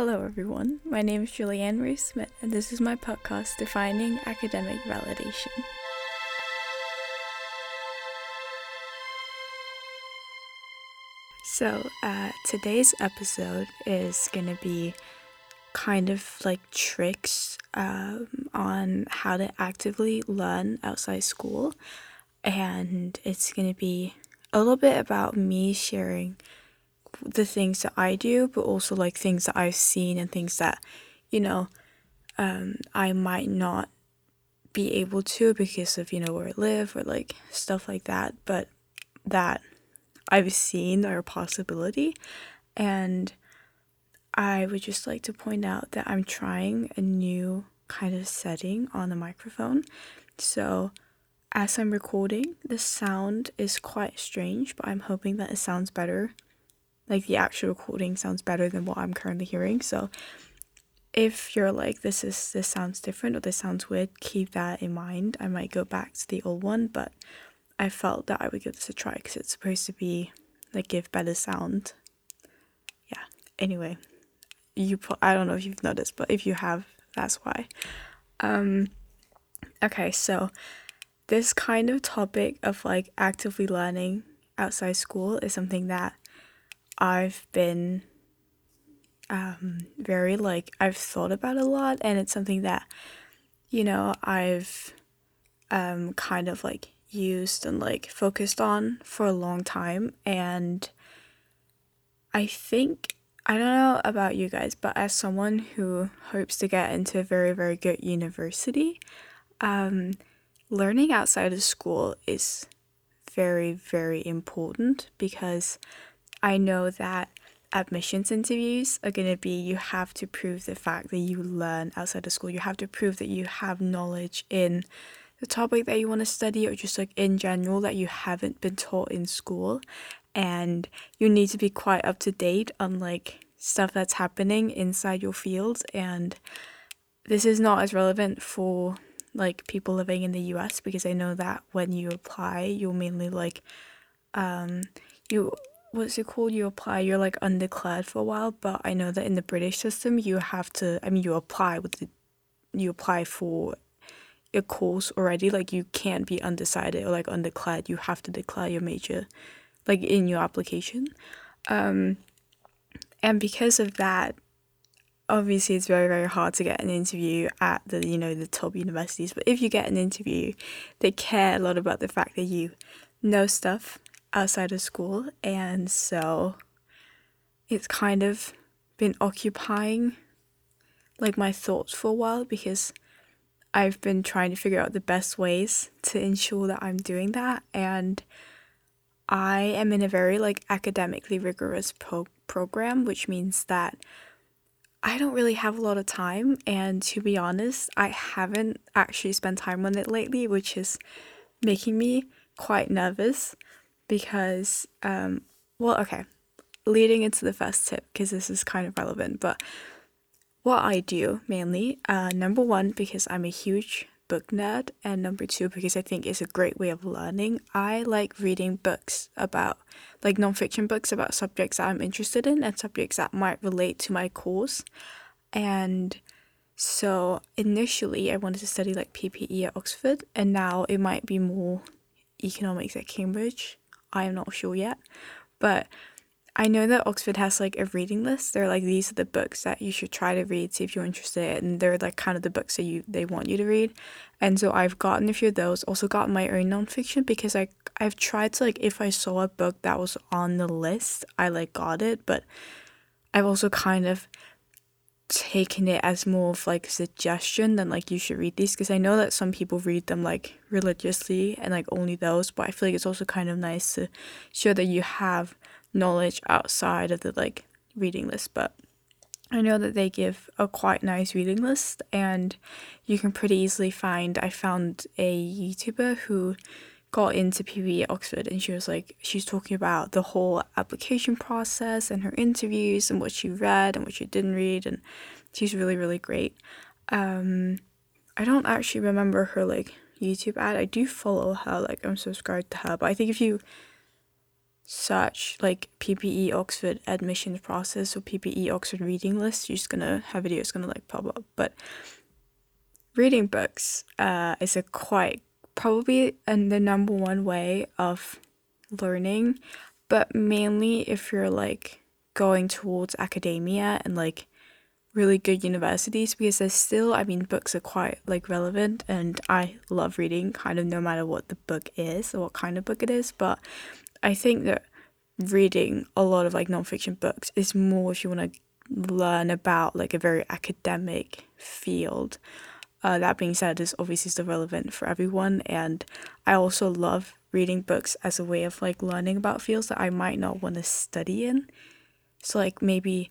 Hello, everyone. My name is Juliane Ruth Smith, and this is my podcast, Defining Academic Validation. So, uh, today's episode is going to be kind of like tricks um, on how to actively learn outside school, and it's going to be a little bit about me sharing the things that I do, but also like things that I've seen and things that, you know, um, I might not be able to because of, you know, where I live or like stuff like that, but that I've seen are a possibility. And I would just like to point out that I'm trying a new kind of setting on the microphone. So, as I'm recording, the sound is quite strange, but I'm hoping that it sounds better like the actual recording sounds better than what I'm currently hearing. So if you're like this is this sounds different or this sounds weird, keep that in mind. I might go back to the old one, but I felt that I would give this a try because it's supposed to be like give better sound. Yeah. Anyway, you put I don't know if you've noticed, but if you have, that's why. Um okay, so this kind of topic of like actively learning outside school is something that I've been um, very like I've thought about a lot, and it's something that you know I've um, kind of like used and like focused on for a long time, and I think I don't know about you guys, but as someone who hopes to get into a very very good university, um, learning outside of school is very very important because I know that admissions interviews are going to be you have to prove the fact that you learn outside of school. You have to prove that you have knowledge in the topic that you want to study or just like in general that you haven't been taught in school. And you need to be quite up to date on like stuff that's happening inside your field. And this is not as relevant for like people living in the US because I know that when you apply, you'll mainly like um, you what's it called? You apply, you're like undeclared for a while, but I know that in the British system, you have to, I mean, you apply with the, you apply for a course already. Like, you can't be undecided or like undeclared. You have to declare your major, like, in your application. Um, and because of that, obviously it's very very hard to get an interview at the you know the top universities but if you get an interview they care a lot about the fact that you know stuff outside of school, and so it's kind of been occupying like my thoughts for a while because I've been trying to figure out the best ways to ensure that I'm doing that and I am in a very like academically rigorous pro- program which means that I don't really have a lot of time and to be honest I haven't actually spent time on it lately which is making me quite nervous because, um, well, okay, leading into the first tip, because this is kind of relevant, but what I do mainly, uh, number one, because I'm a huge book nerd, and number two, because I think it's a great way of learning, I like reading books about, like nonfiction books about subjects that I'm interested in and subjects that might relate to my course. And so initially, I wanted to study like PPE at Oxford, and now it might be more economics at Cambridge. I am not sure yet. But I know that Oxford has like a reading list. They're like these are the books that you should try to read, see if you're interested, and they're like kind of the books that you they want you to read. And so I've gotten a few of those. Also got my own nonfiction because I I've tried to like if I saw a book that was on the list, I like got it, but I've also kind of taken it as more of like a suggestion than like you should read these because I know that some people read them like religiously and like only those, but I feel like it's also kind of nice to show that you have knowledge outside of the like reading list. But I know that they give a quite nice reading list and you can pretty easily find I found a YouTuber who got into PPE at Oxford and she was like she's talking about the whole application process and her interviews and what she read and what she didn't read and she's really really great. Um, I don't actually remember her like YouTube ad. I do follow her, like I'm subscribed to her, but I think if you search like PPE Oxford admissions process or PPE Oxford reading list, you're just gonna have videos gonna like pop up. But reading books uh, is a quite probably and the number one way of learning, but mainly if you're like going towards academia and like really good universities because there's still I mean books are quite like relevant and I love reading kind of no matter what the book is or what kind of book it is but I think that reading a lot of like nonfiction books is more if you want to learn about like a very academic field. Uh, that being said, it's obviously still relevant for everyone, and I also love reading books as a way of like learning about fields that I might not want to study in. So like maybe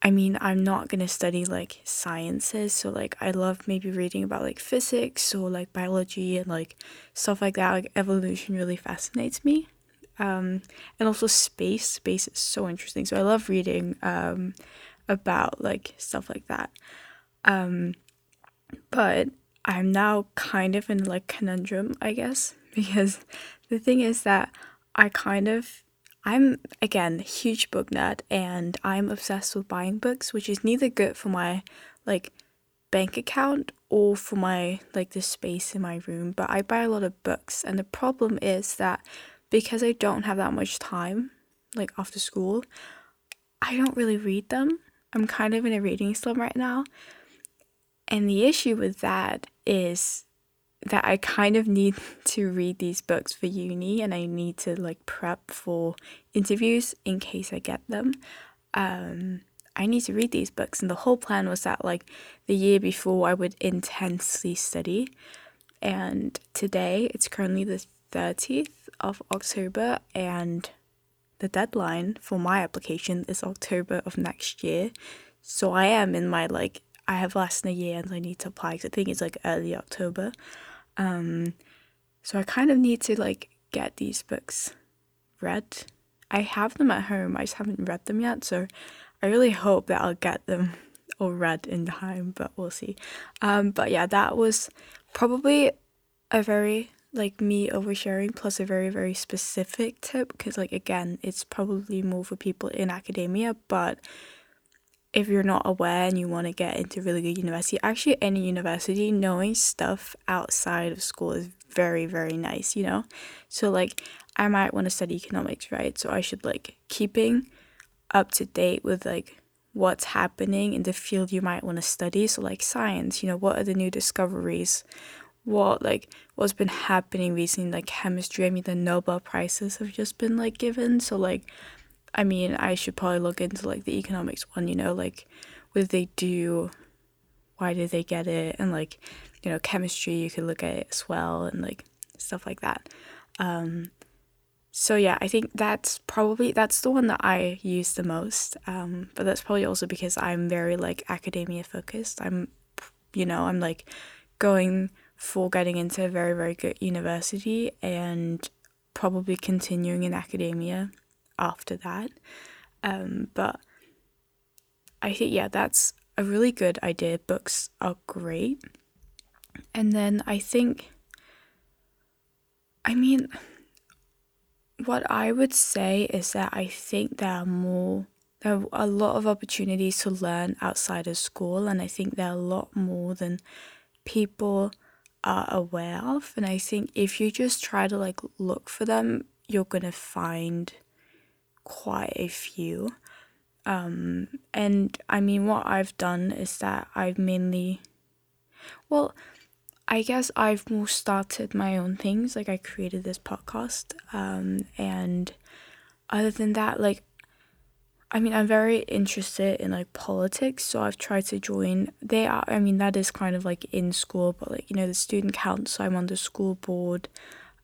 I mean, I'm not to study like sciences, so like I love maybe reading about like physics or like biology and like stuff like that. Like evolution really fascinates me um, and also space. Space is so interesting. So I love reading um, about like stuff like that. Um, but I'm now kind of in like conundrum, I guess, because the thing is that I kind of I'm again huge book nerd and I'm obsessed with buying books, which is neither good for my like bank account or for my like the space in my room, but I buy a lot of books and the problem is that because I don't have that much time, like after school, I don't really read them. I'm kind of in a reading slump right now. And the issue with that is that I kind of need to read these books for uni and I need to like prep for interviews in case I get them. Um, I need to read these books. And the whole plan was that like the year before I would intensely study. And today, it's currently the 30th of October and the deadline for my application is October of next year. So I am in my like I have less than a year and I need to apply because I think it's like early October. Um, so I kind of need to like get these books read. I have them at home, I just haven't read them yet. So I really hope that I'll get them all read in time, but we'll see. Um, but yeah, that was probably a very like me oversharing plus a very very specific tip because like again it's probably more for people in academia but if you're not aware and you want to get into really good university actually any university knowing stuff outside of school is very very nice you know? So like i might want to study economics right? So i should like keeping up to date with like what's happening in the field you might want to study. So like science you know what are the new discoveries? What like what's been happening recently like chemistry i mean the nobel prizes have just been like given. So like i mean i should probably look into like the economics one you know like what did they do? Why did they get it? And like you know chemistry you could look at it as well and like stuff like that. Um so yeah i think that's probably that's the one that i use the most um but that's probably also because i'm very like academia focused. I'm you know i'm like going for getting into a very, very good university and probably continuing in academia after that. Um, but I think, yeah, that's a really good idea. Books are great. And then I think, I mean, what I would say is that I think there are more, there are a lot of opportunities to learn outside of school, and I think there are a lot more than people are aware of. And I think if you just try to like look for them, you're gonna find quite a few. Um, and I mean, what I've done is that I've mainly, well, I guess I've more started my own things. Like I created this podcast, um, and other than that, like I mean, I'm very interested in like politics, so I've tried to join. They are, I mean, that is kind of like in school, but like, you know, the student council, I'm on the school board,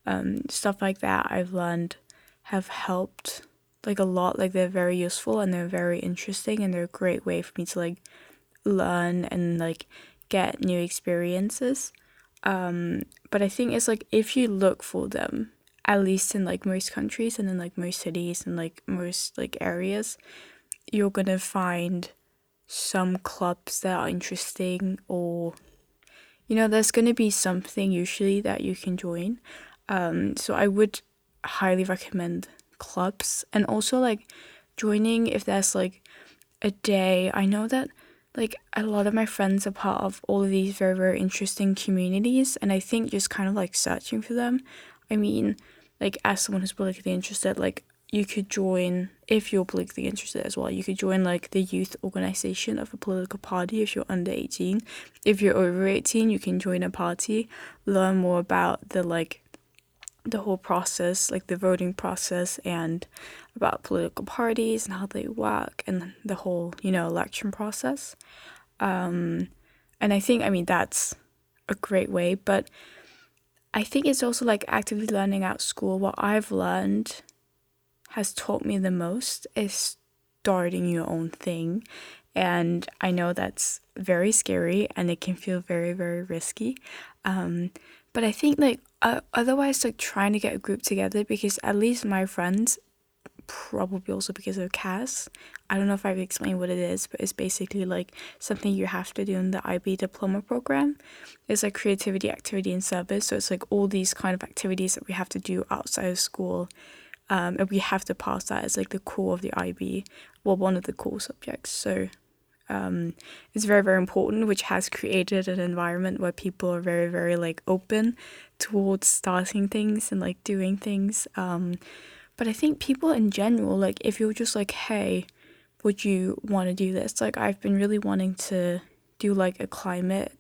um, stuff like that I've learned have helped like a lot. Like, they're very useful and they're very interesting and they're a great way for me to like learn and like get new experiences. Um, but I think it's like if you look for them, at least in like most countries and in like most cities and like most like areas you're gonna find some clubs that are interesting or you know there's gonna be something usually that you can join um, so i would highly recommend clubs and also like joining if there's like a day. I know that like a lot of my friends are part of all of these very very interesting communities and I think just kind of like searching for them. I mean, like as someone who's politically interested, like you could join if you're politically interested as well you could join like the youth organization of a political party if you're under 18 if you're over 18 you can join a party learn more about the like the whole process like the voting process and about political parties and how they work and the whole you know election process um, and i think i mean that's a great way but i think it's also like actively learning at school what i've learned has taught me the most is starting your own thing. And I know that's very scary and it can feel very, very risky. Um, but I think like uh, otherwise, like trying to get a group together because at least my friends, probably also because of CAS, I don't know if I've explained what it is, but it's basically like something you have to do in the IB diploma program. It's like creativity, activity, and service. So it's like all these kind of activities that we have to do outside of school um, and we have to pass that as like the core of the IB, well, one of the core subjects. So um, it's very very important, which has created an environment where people are very very like open towards starting things and like doing things. Um, but I think people in general, like if you're just like, hey, would you want to do this? Like I've been really wanting to do like a climate,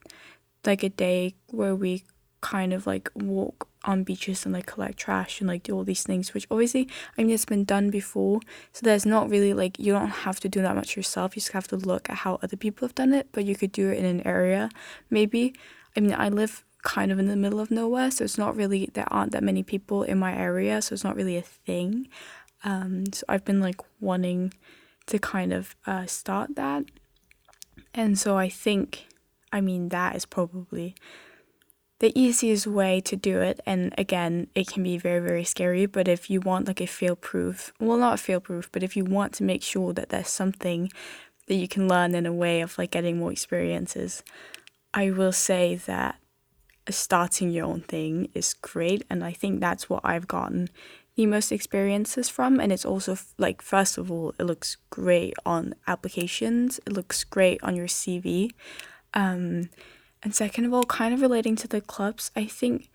like a day where we kind of like walk on beaches and like collect trash and like do all these things which obviously i mean it's been done before. So there's not really like you don't have to do that much yourself. You just have to look at how other people have done it but you could do it in an area maybe. I mean i live kind of in the middle of nowhere so it's not really there aren't that many people in my area so it's not really a thing. Um, so i've been like wanting to kind of uh, start that. And so i think i mean that is probably the easiest way to do it and again it can be very very scary but if you want like a fail proof well not fail proof but if you want to make sure that there's something that you can learn in a way of like getting more experiences i will say that starting your own thing is great and i think that's what i've gotten the most experiences from and it's also like first of all it looks great on applications it looks great on your cv um, and second of all, kind of relating to the clubs, I think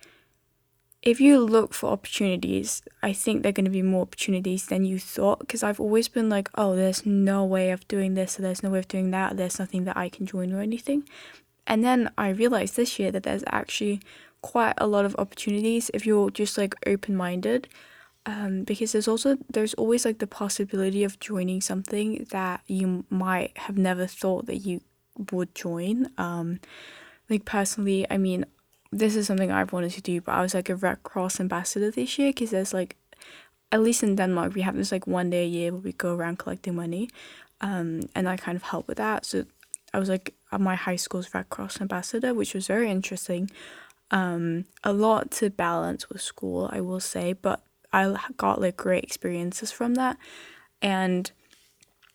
if you look for opportunities, I think there are going to be more opportunities than you thought. Because I've always been like, oh, there's no way of doing this, or there's no way of doing that, there's nothing that I can join or anything. And then I realized this year that there's actually quite a lot of opportunities if you're just like open minded. Um, because there's also there's always like the possibility of joining something that you might have never thought that you would join. Um, like personally, I mean, this is something I've wanted to do, but I was like a Red Cross ambassador this year because there's like, at least in Denmark, we have this like one day a year where we go around collecting money, um, and I kind of help with that. So I was like at my high school's Red Cross ambassador, which was very interesting. Um, a lot to balance with school, I will say, but I got like great experiences from that, and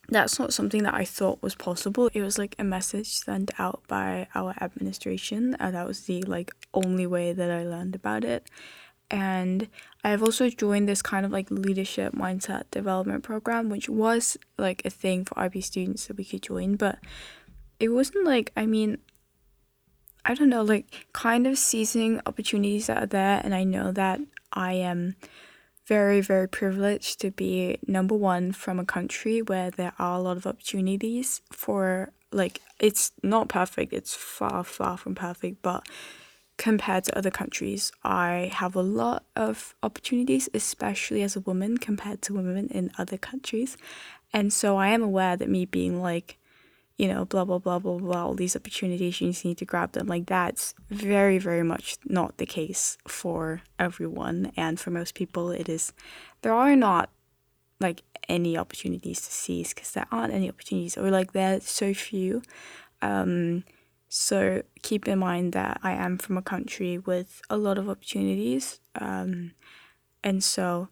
that's not something that I thought was possible. It was like a message sent out by our administration. and that was the like only way that I learned about it. And I've also joined this kind of like leadership mindset development program, which was like a thing for IB students that we could join, but it wasn't like I mean I don't know, like kind of seizing opportunities that are there and I know that I am very, very privileged to be number one from a country where there are a lot of opportunities for, like, it's not perfect, it's far, far from perfect, but compared to other countries, I have a lot of opportunities, especially as a woman compared to women in other countries. And so I am aware that me being like, you know, blah, blah, blah, blah, blah, all these opportunities, you just need to grab them. Like, that's very, very much not the case for everyone. And for most people, it is, there are not like any opportunities to seize because there aren't any opportunities, or like there's so few. Um, so keep in mind that I am from a country with a lot of opportunities. Um, and so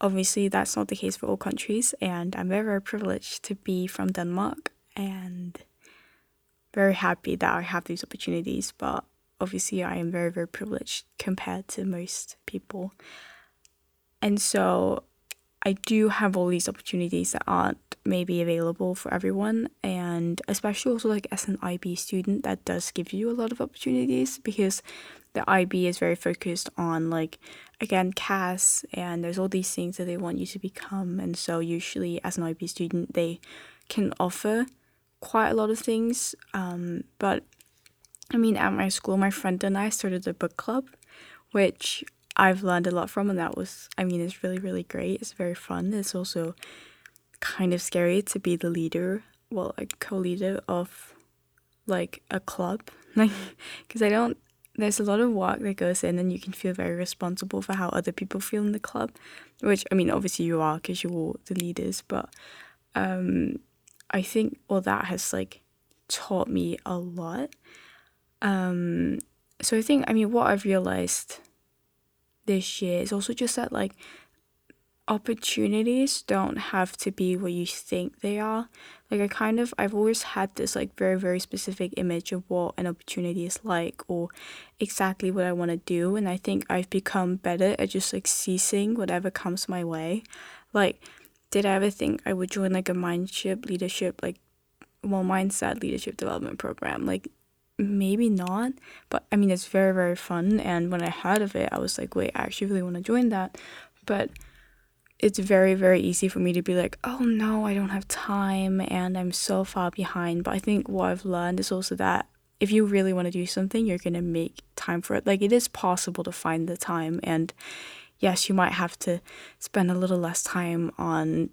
obviously that's not the case for all countries. And I'm very, very privileged to be from Denmark and very happy that I have these opportunities. But obviously, I am very, very privileged compared to most people. And so I do have all these opportunities that aren't maybe available for everyone, and especially also like as an IB student, that does give you a lot of opportunities because the IB is very focused on like again CAS and there's all these things that they want you to become, and so usually as an IB student, they can offer quite a lot of things. Um, but I mean, at my school, my friend and I started a book club, which I've learned a lot from, and that was, I mean, it's really, really great. It's very fun. It's also kind of scary to be the leader, well, a co leader of like a club. Like, because I don't, there's a lot of work that goes in, and you can feel very responsible for how other people feel in the club, which, I mean, obviously you are because you're all the leaders, but um, I think all that has like taught me a lot. Um, so I think, I mean, what I've realized this year is also just that like opportunities don't have to be what you think they are. Like I kind of I've always had this like very very specific image of what an opportunity is like or exactly what I want to do and I think I've become better at just like seizing whatever comes my way. Like did I ever think I would join like a mindship leadership like well mindset leadership development program? Like maybe not, but I mean, it's very, very fun. And when I heard of it, I was like, wait, I actually really want to join that. But it's very, very easy for me to be like, oh no, I don't have time and I'm so far behind. But I think what I've learned is also that if you really want to do something, you're going to make time for it. Like, it is possible to find the time. And yes, you might have to spend a little less time on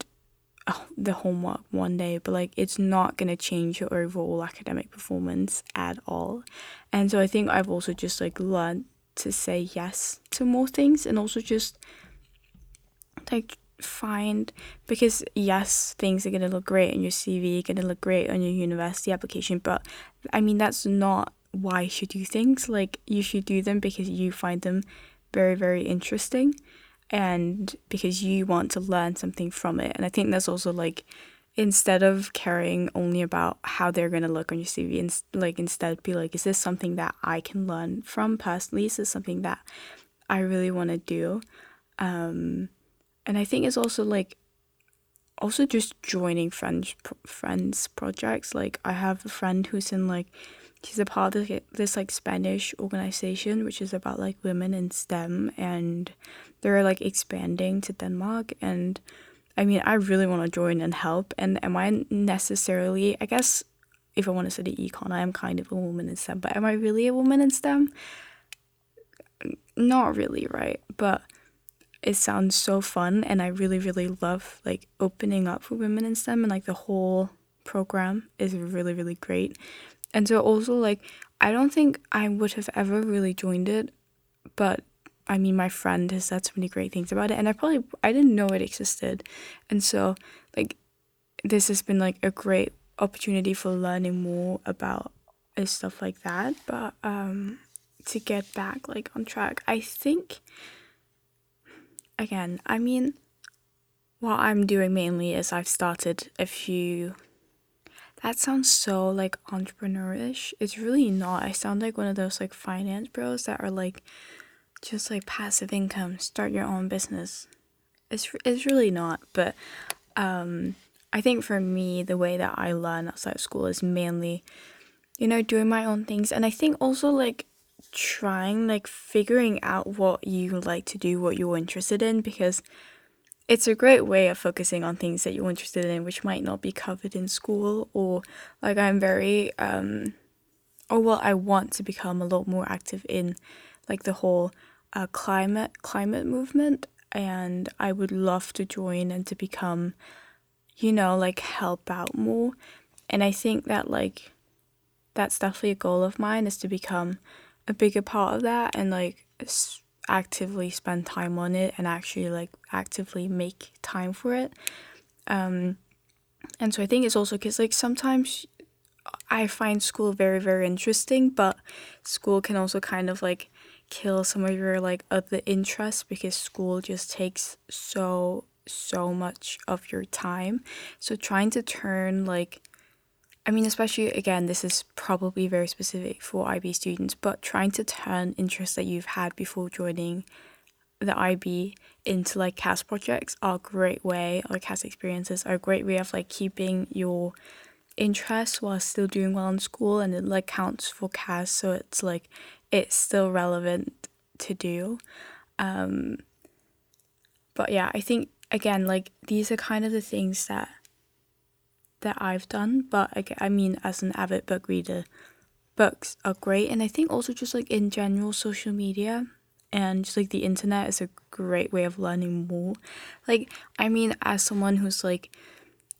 oh, the homework one day, but like it's not going to change your overall academic performance at all. And so I think I've also just like learned to say yes to more things and also just like find because yes, things are going to look great on your CV, going to look great on your university application, but I mean that's not why you should do things. Like you should do them because you find them very very interesting and because you want to learn something from it. And I think that's also like instead of caring only about how they're going to look on your CV and like instead be like is this something that I can learn from personally? Is this something that I really want to do? Um and I think it's also like also just joining friends friends projects. Like I have a friend who's in like she's a part of this like Spanish organization which is about like women in STEM and they're like expanding to Denmark and I mean I really want to join and help and am I necessarily I guess if I want to study econ I am kind of a woman in STEM but am I really a woman in STEM? Not really right but it sounds so fun and I really really love like opening up for women in STEM and like the whole program is really really great and so also like I don't think I would have ever really joined it but I mean, my friend has said so many great things about it, and I probably I didn't know it existed, and so like this has been like a great opportunity for learning more about stuff like that. But um, to get back like on track, I think again, I mean, what I'm doing mainly is I've started a few. That sounds so like entrepreneurish. It's really not. I sound like one of those like finance bros that are like just like passive income, start your own business. It's it's really not, but um, I think for me, the way that I learn outside of school is mainly, you know, doing my own things, and I think also like trying like figuring out what you like to do, what you're interested in, because it's a great way of focusing on things that you're interested in, which might not be covered in school, or like I'm very um, or well, I want to become a lot more active in like the whole uh, climate climate movement. And I would love to join and to become you know like help out more. And I think that like that's definitely a goal of mine is to become a bigger part of that and like actively spend time on it and actually like actively make time for it um and so I think it's also because like sometimes I find school very very interesting but school can also kind of like kill some of your like other interests because school just takes so so much of your time. So trying to turn like I mean especially again this is probably very specific for IB students, but trying to turn interests that you've had before joining the IB into like CAS projects are a great way, or CAS experiences are a great way of like keeping your interests while still doing well in school and it like counts for CAS so it's like it's still relevant to do. Um, but yeah, I think again like these are kind of the things that that I've done, but I mean as an avid book reader, books are great and I think also just like in general social media and just like the internet is a great way of learning more. Like I mean as someone who's like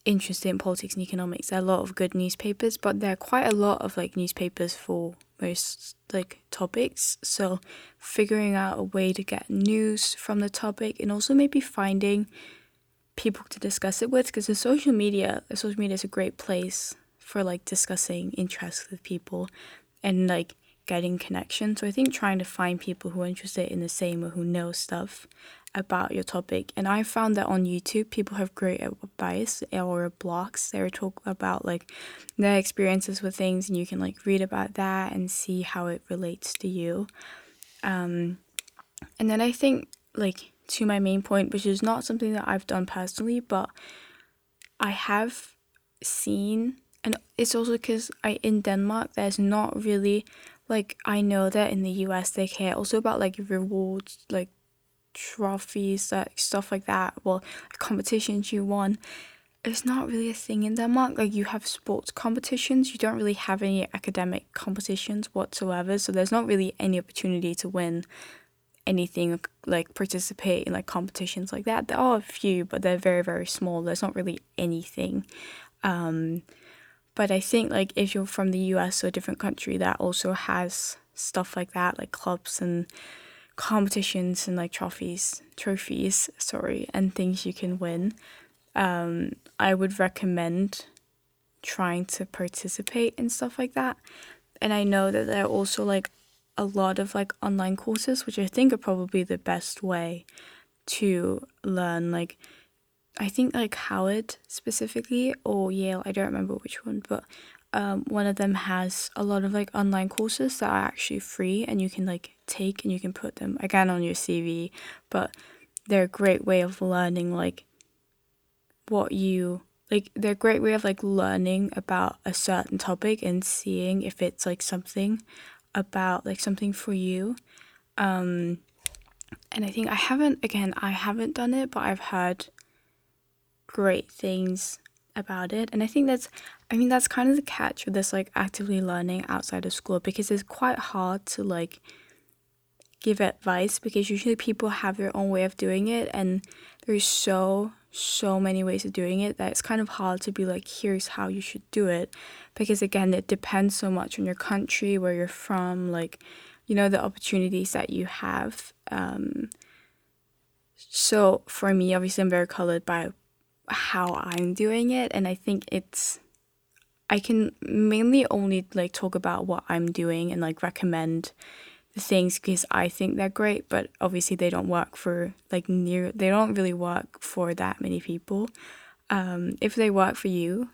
interested in politics and economics, there are a lot of good newspapers, but there are quite a lot of like newspapers for most like topics. So figuring out a way to get news from the topic and also maybe finding people to discuss it with because the social media the social media is a great place for like discussing interests with people and like getting connections So I think trying to find people who are interested in the same or who know stuff about your topic. And I found that on YouTube, people have great advice or blogs. They talk about like their experiences with things, and you can like read about that and see how it relates to you. Um, and then I think like to my main point, which is not something that I've done personally, but I have seen, and it's also because I in Denmark, there's not really like I know that in the US they care also about like rewards, like trophies, like stuff like that. Well, competitions you won. It's not really a thing in Denmark. Like you have sports competitions, you don't really have any academic competitions whatsoever. So there's not really any opportunity to win anything like participate in like competitions like that. There are a few, but they're very very small. There's not really anything. Um, but I think like if you're from the US or a different country that also has stuff like that, like clubs and competitions and like trophies, trophies, sorry, and things you can win, um, I would recommend trying to participate in stuff like that. And I know that there are also like a lot of like online courses, which I think are probably the best way to learn like I think like Harvard specifically or Yale, I don't remember which one, but um, one of them has a lot of like online courses that are actually free and you can like take and you can put them again on your CV, but they're a great way of learning like what you like they're a great way of like learning about a certain topic and seeing if it's like something about like something for you. Um and I think I haven't again I haven't done it, but I've heard great things about it. And I think that's, I mean, that's kind of the catch with this like actively learning outside of school because it's quite hard to like give advice because usually people have their own way of doing it and there's so so many ways of doing it that it's kind of hard to be like here's how you should do it. Because again it depends so much on your country where you're from like you know the opportunities that you have um so for me obviously i'm very colored by how I'm doing it and I think it's I can mainly only like talk about what I'm doing and like recommend things because I think they're great, but obviously they don't work for like near they don't really work for that many people. Um, if they work for you,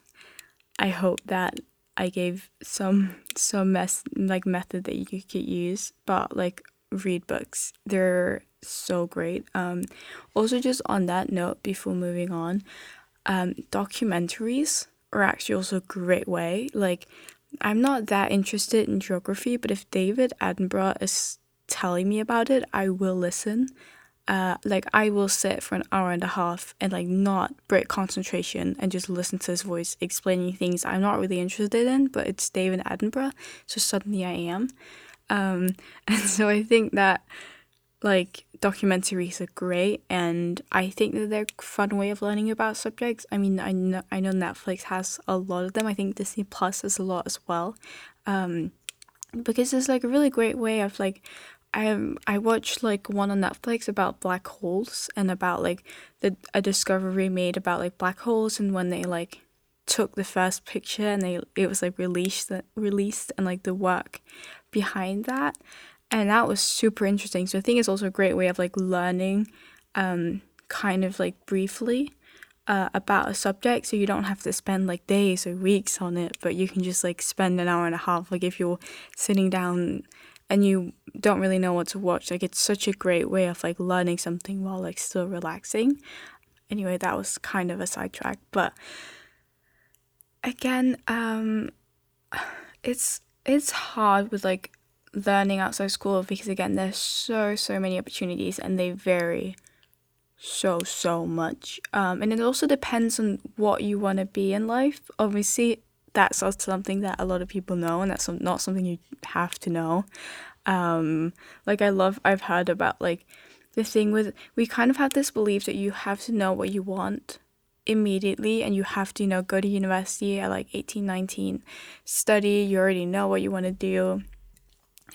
I hope that I gave some some mess like method that you could use, but like read books. They're so great. Um, also, just on that note, before moving on, um, documentaries are actually also a great way. Like, I'm not that interested in geography, but if David Attenborough is telling me about it, I will listen. Uh, like I will sit for an hour and a half and like not break concentration and just listen to his voice explaining things I'm not really interested in, but it's David Attenborough, so suddenly I am. Um, and so I think that like documentaries are great and I think that they're a fun way of learning about subjects. I mean, I know, I know Netflix has a lot of them. I think Disney Plus has a lot as well. Um, because it's like a really great way of like I I watched like one on Netflix about black holes and about like the a discovery made about like black holes and when they like took the first picture and they it was like released released and like the work behind that and that was super interesting. So i think it's also a great way of like learning um, kind of like briefly uh, about a subject. So you don't have to spend like days or weeks on it but you can just like spend an hour and a half like if you're sitting down and you don't really know what to watch. Like it's such a great way of like learning something while like still relaxing. Anyway that was kind of a sidetrack but again um it's it's hard with like learning outside school because again there's so so many opportunities and they vary so so much. Um and it also depends on what you want to be in life. Obviously that's also something that a lot of people know and that's not something you have to know. Um like i love i've heard about like the thing with we kind of have this belief that you have to know what you want immediately and you have to you know go to university at like 18 19 study you already know what you want to do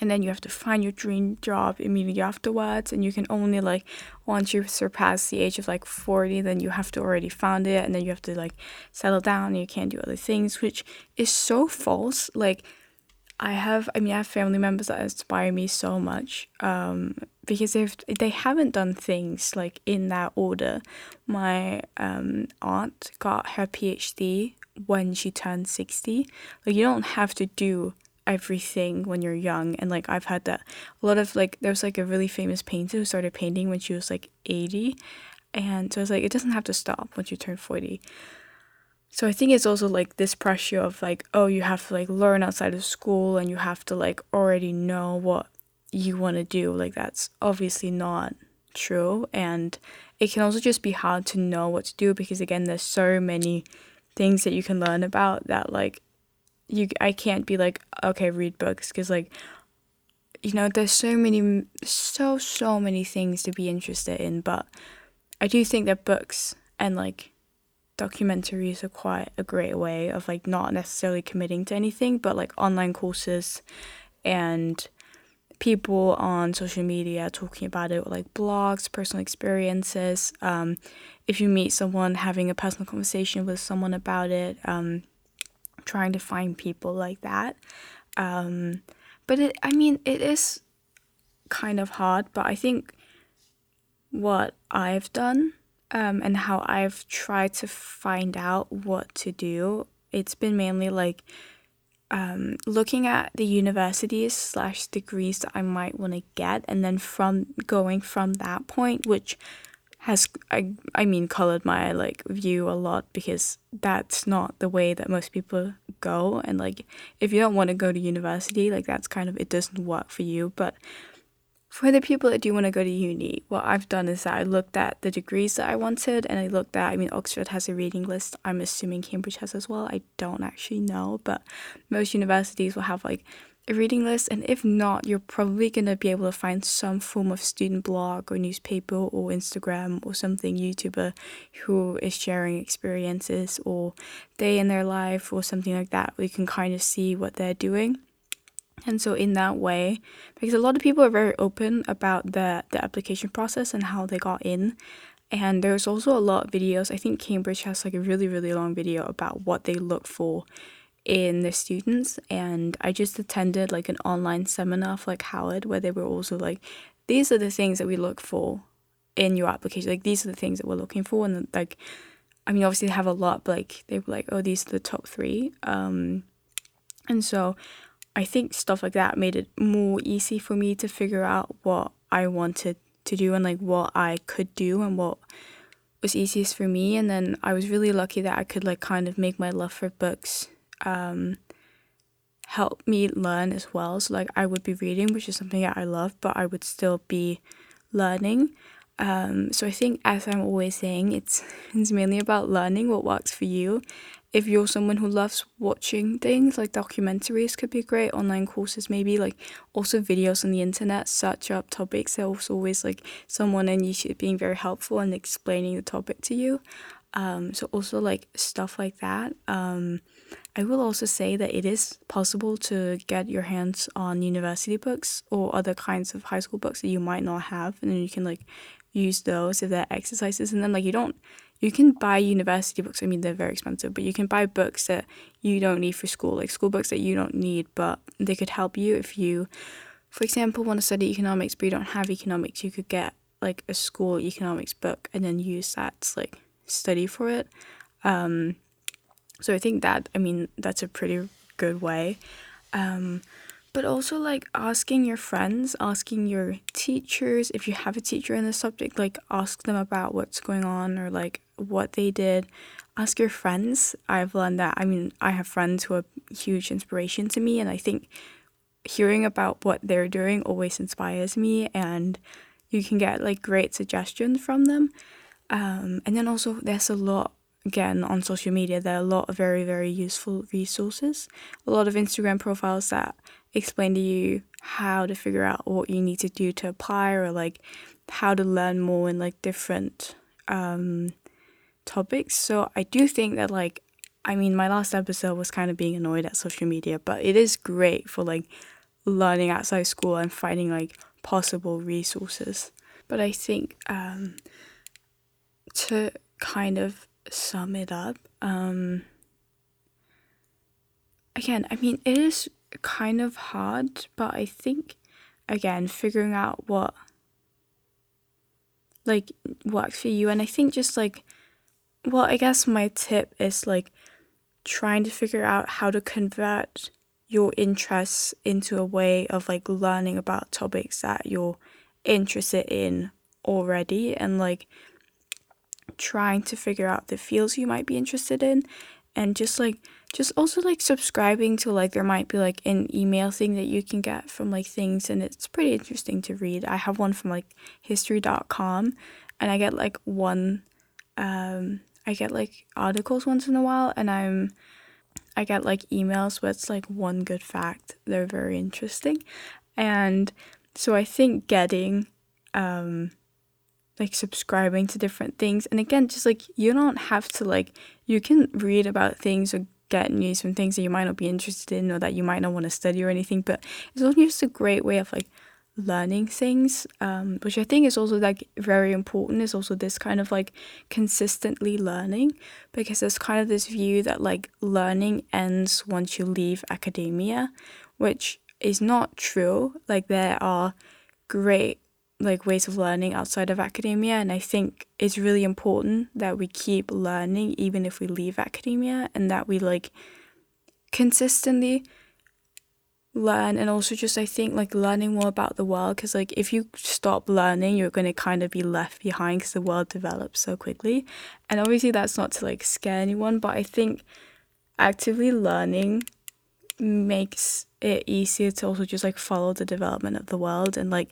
and then you have to find your dream job immediately afterwards and you can only like once you surpass the age of like 40 then you have to already found it and then you have to like settle down and you can't do other things which is so false. Like i have i mean i have family members that inspire me so much um, because they've they haven't done things like in that order. My um, aunt got her phd when she turned 60 like you don't have to do everything when you're young and like I've had that. A lot of like there's like a really famous painter who started painting when she was like 80 and so it's like it doesn't have to stop once you turn 40 so I think it's also like this pressure of like oh you have to like learn outside of school and you have to like already know what you want to do. Like that's obviously not true and it can also just be hard to know what to do because again there's so many things that you can learn about that like you I can't be like okay read books because like you know there's so many so so many things to be interested in but I do think that books and like documentaries are quite a great way of like not necessarily committing to anything but like online courses and people on social media talking about it like blogs personal experiences um, if you meet someone having a personal conversation with someone about it um, trying to find people like that. Um, but it, I mean, it is kind of hard, but I think what I've done um, and how I've tried to find out what to do, it's been mainly like um, looking at the universities slash degrees that I might want to get, and then from going from that point, which has I I mean colored my like view a lot because that's not the way that most people go. And like if you don't want to go to university like that's kind of it doesn't work for you. But for the people that do want to go to uni what I've done is that I looked at the degrees that I wanted and I looked at I mean Oxford has a reading list. I'm assuming Cambridge has as well. I don't actually know. But most universities will have like a reading list and if not you're probably going to be able to find some form of student blog or newspaper or instagram or something youtuber who is sharing experiences or day in their life or something like that We can kind of see what they're doing. And so in that way because a lot of people are very open about the the application process and how they got in. And there's also a lot of videos i think cambridge has like a really really long video about what they look for in the students and I just attended like an online seminar for like Harvard where they were also like these are the things that we look for in your application. Like these are the things that we're looking for. And like I mean obviously they have a lot but like they were like oh these are the top three. Um and so I think stuff like that made it more easy for me to figure out what I wanted to do and like what I could do and what was easiest for me. And then I was really lucky that I could like kind of make my love for books um, help me learn as well. So like I would be reading, which is something that I love, but I would still be learning. Um, so I think, as I'm always saying, it's it's mainly about learning what works for you. If you're someone who loves watching things, like documentaries could be great. Online courses, maybe like also videos on the internet. Search up topics. There's always like someone on YouTube being very helpful and explaining the topic to you. Um, so also like stuff like that. Um, I will also say that it is possible to get your hands on university books or other kinds of high school books that you might not have, and then you can like use those if they're exercises. And then like you don't, you can buy university books. I mean they're very expensive, but you can buy books that you don't need for school, like school books that you don't need, but they could help you if you, for example, want to study economics but you don't have economics. You could get like a school economics book and then use that to like study for it. Um, so I think that I mean that's a pretty good way. Um, but also like asking your friends, asking your teachers, if you have a teacher in the subject, like ask them about what's going on or like what they did. Ask your friends. I've learned that. I mean, I have friends who are huge inspiration to me, and I think hearing about what they're doing always inspires me, and you can get like great suggestions from them. Um, and then also, there's a lot again on social media there are a lot of very very useful resources a lot of instagram profiles that explain to you how to figure out what you need to do to apply or like how to learn more in like different um, topics. So I do think that like I mean my last episode was kind of being annoyed at social media, but it is great for like learning outside school and finding like possible resources. But I think um, to kind of sum it up, um, again, I mean, it is kind of hard, but I think again figuring out what like works for you. And I think just like well, I guess my tip is like trying to figure out how to convert your interests into a way of like learning about topics that you're interested in already. And like trying to figure out the fields you might be interested in and just like just also like subscribing to like there might be like an email thing that you can get from like things and it's pretty interesting to read. I have one from like history.com and I get like one um I get like articles once in a while and I'm I get like emails where it's like one good fact. They're very interesting. And so I think getting um like subscribing to different things. And again just like you don't have to like you can read about things or get news from things that you might not be interested in or that you might not want to study or anything but it's also just a great way of like learning things um, which i think is also like very important. Is also this kind of like consistently learning because there's kind of this view that like learning ends once you leave academia which is not true. Like there are great like ways of learning outside of academia and I think it's really important that we keep learning even if we leave academia and that we like consistently learn and also just I think like learning more about the world because like if you stop learning you're going to kind of be left behind because the world develops so quickly. And obviously that's not to like scare anyone but I think actively learning makes it easier to also just like follow the development of the world and like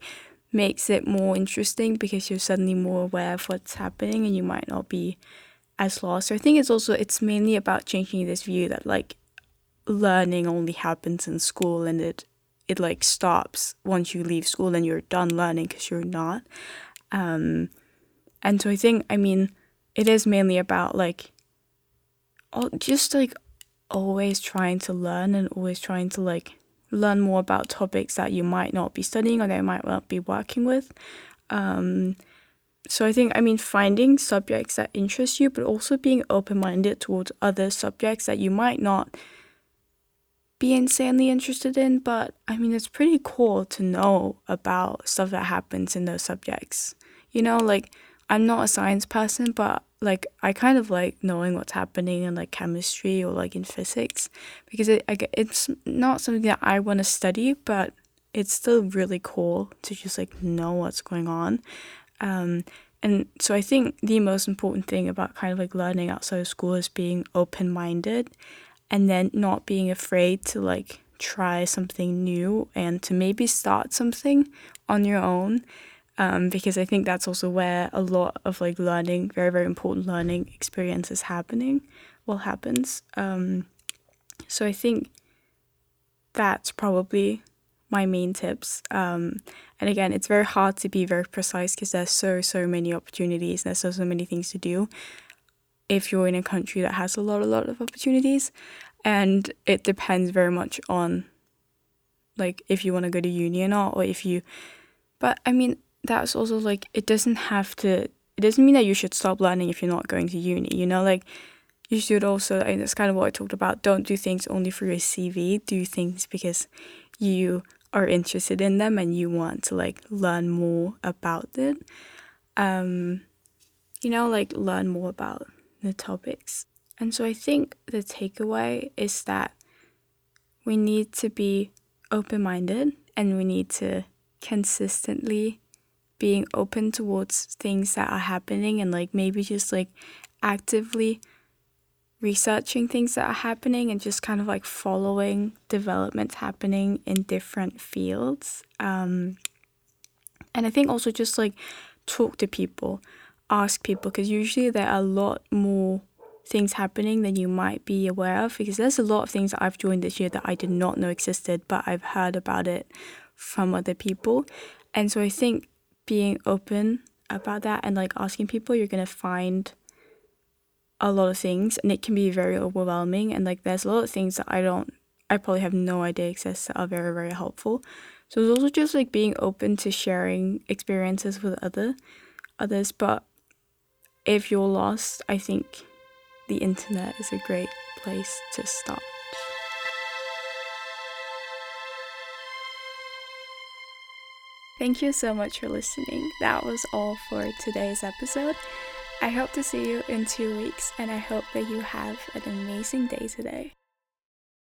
makes it more interesting because you're suddenly more aware of what's happening and you might not be as lost. So I think it's also it's mainly about changing this view that like learning only happens in school and it it like stops once you leave school and you're done learning because you're not. Um, and so I think I mean it is mainly about like just like always trying to learn and always trying to like learn more about topics that you might not be studying or that you might not be working with. Um, so I think, I mean, finding subjects that interest you, but also being open minded towards other subjects that you might not be insanely interested in. But I mean, it's pretty cool to know about stuff that happens in those subjects. You know, like, I'm not a science person, but like I kind of like knowing what's happening in like chemistry or like in physics because it I, it's not something that I want to study, but it's still really cool to just like know what's going on. Um, and so I think the most important thing about kind of like learning outside of school is being open minded and then not being afraid to like try something new and to maybe start something on your own um, because I think that's also where a lot of like learning, very very important learning experience is happening, well happens. Um, so I think that's probably my main tips. Um, and again, it's very hard to be very precise because there's so so many opportunities. and There's so so many things to do. If you're in a country that has a lot a lot of opportunities, and it depends very much on like if you want to go to uni or not, or if you. But I mean, that's also like it doesn't have to it doesn't mean that you should stop learning if you're not going to uni you know like you should also and that's kind of what i talked about don't do things only for your cv do things because you are interested in them and you want to like learn more about it um you know like learn more about the topics. And so i think the takeaway is that we need to be open minded and we need to consistently being open towards things that are happening and like maybe just like actively researching things that are happening and just kind of like following developments happening in different fields. Um, and I think also just like talk to people, ask people, because usually there are a lot more things happening than you might be aware of because there's a lot of things that I've joined this year that I did not know existed, but I've heard about it from other people. And so I think being open about that and like asking people, you're to find a lot of things and it can be very overwhelming. And like there's a lot of things that I don't, I probably have no idea exist that are very, very helpful. So it's also just like being open to sharing experiences with other others. But if you're lost, I think the internet is a great place to start. Thank you so much for listening. That was all for today's episode. I hope to see you in two weeks, and I hope that you have an amazing day today.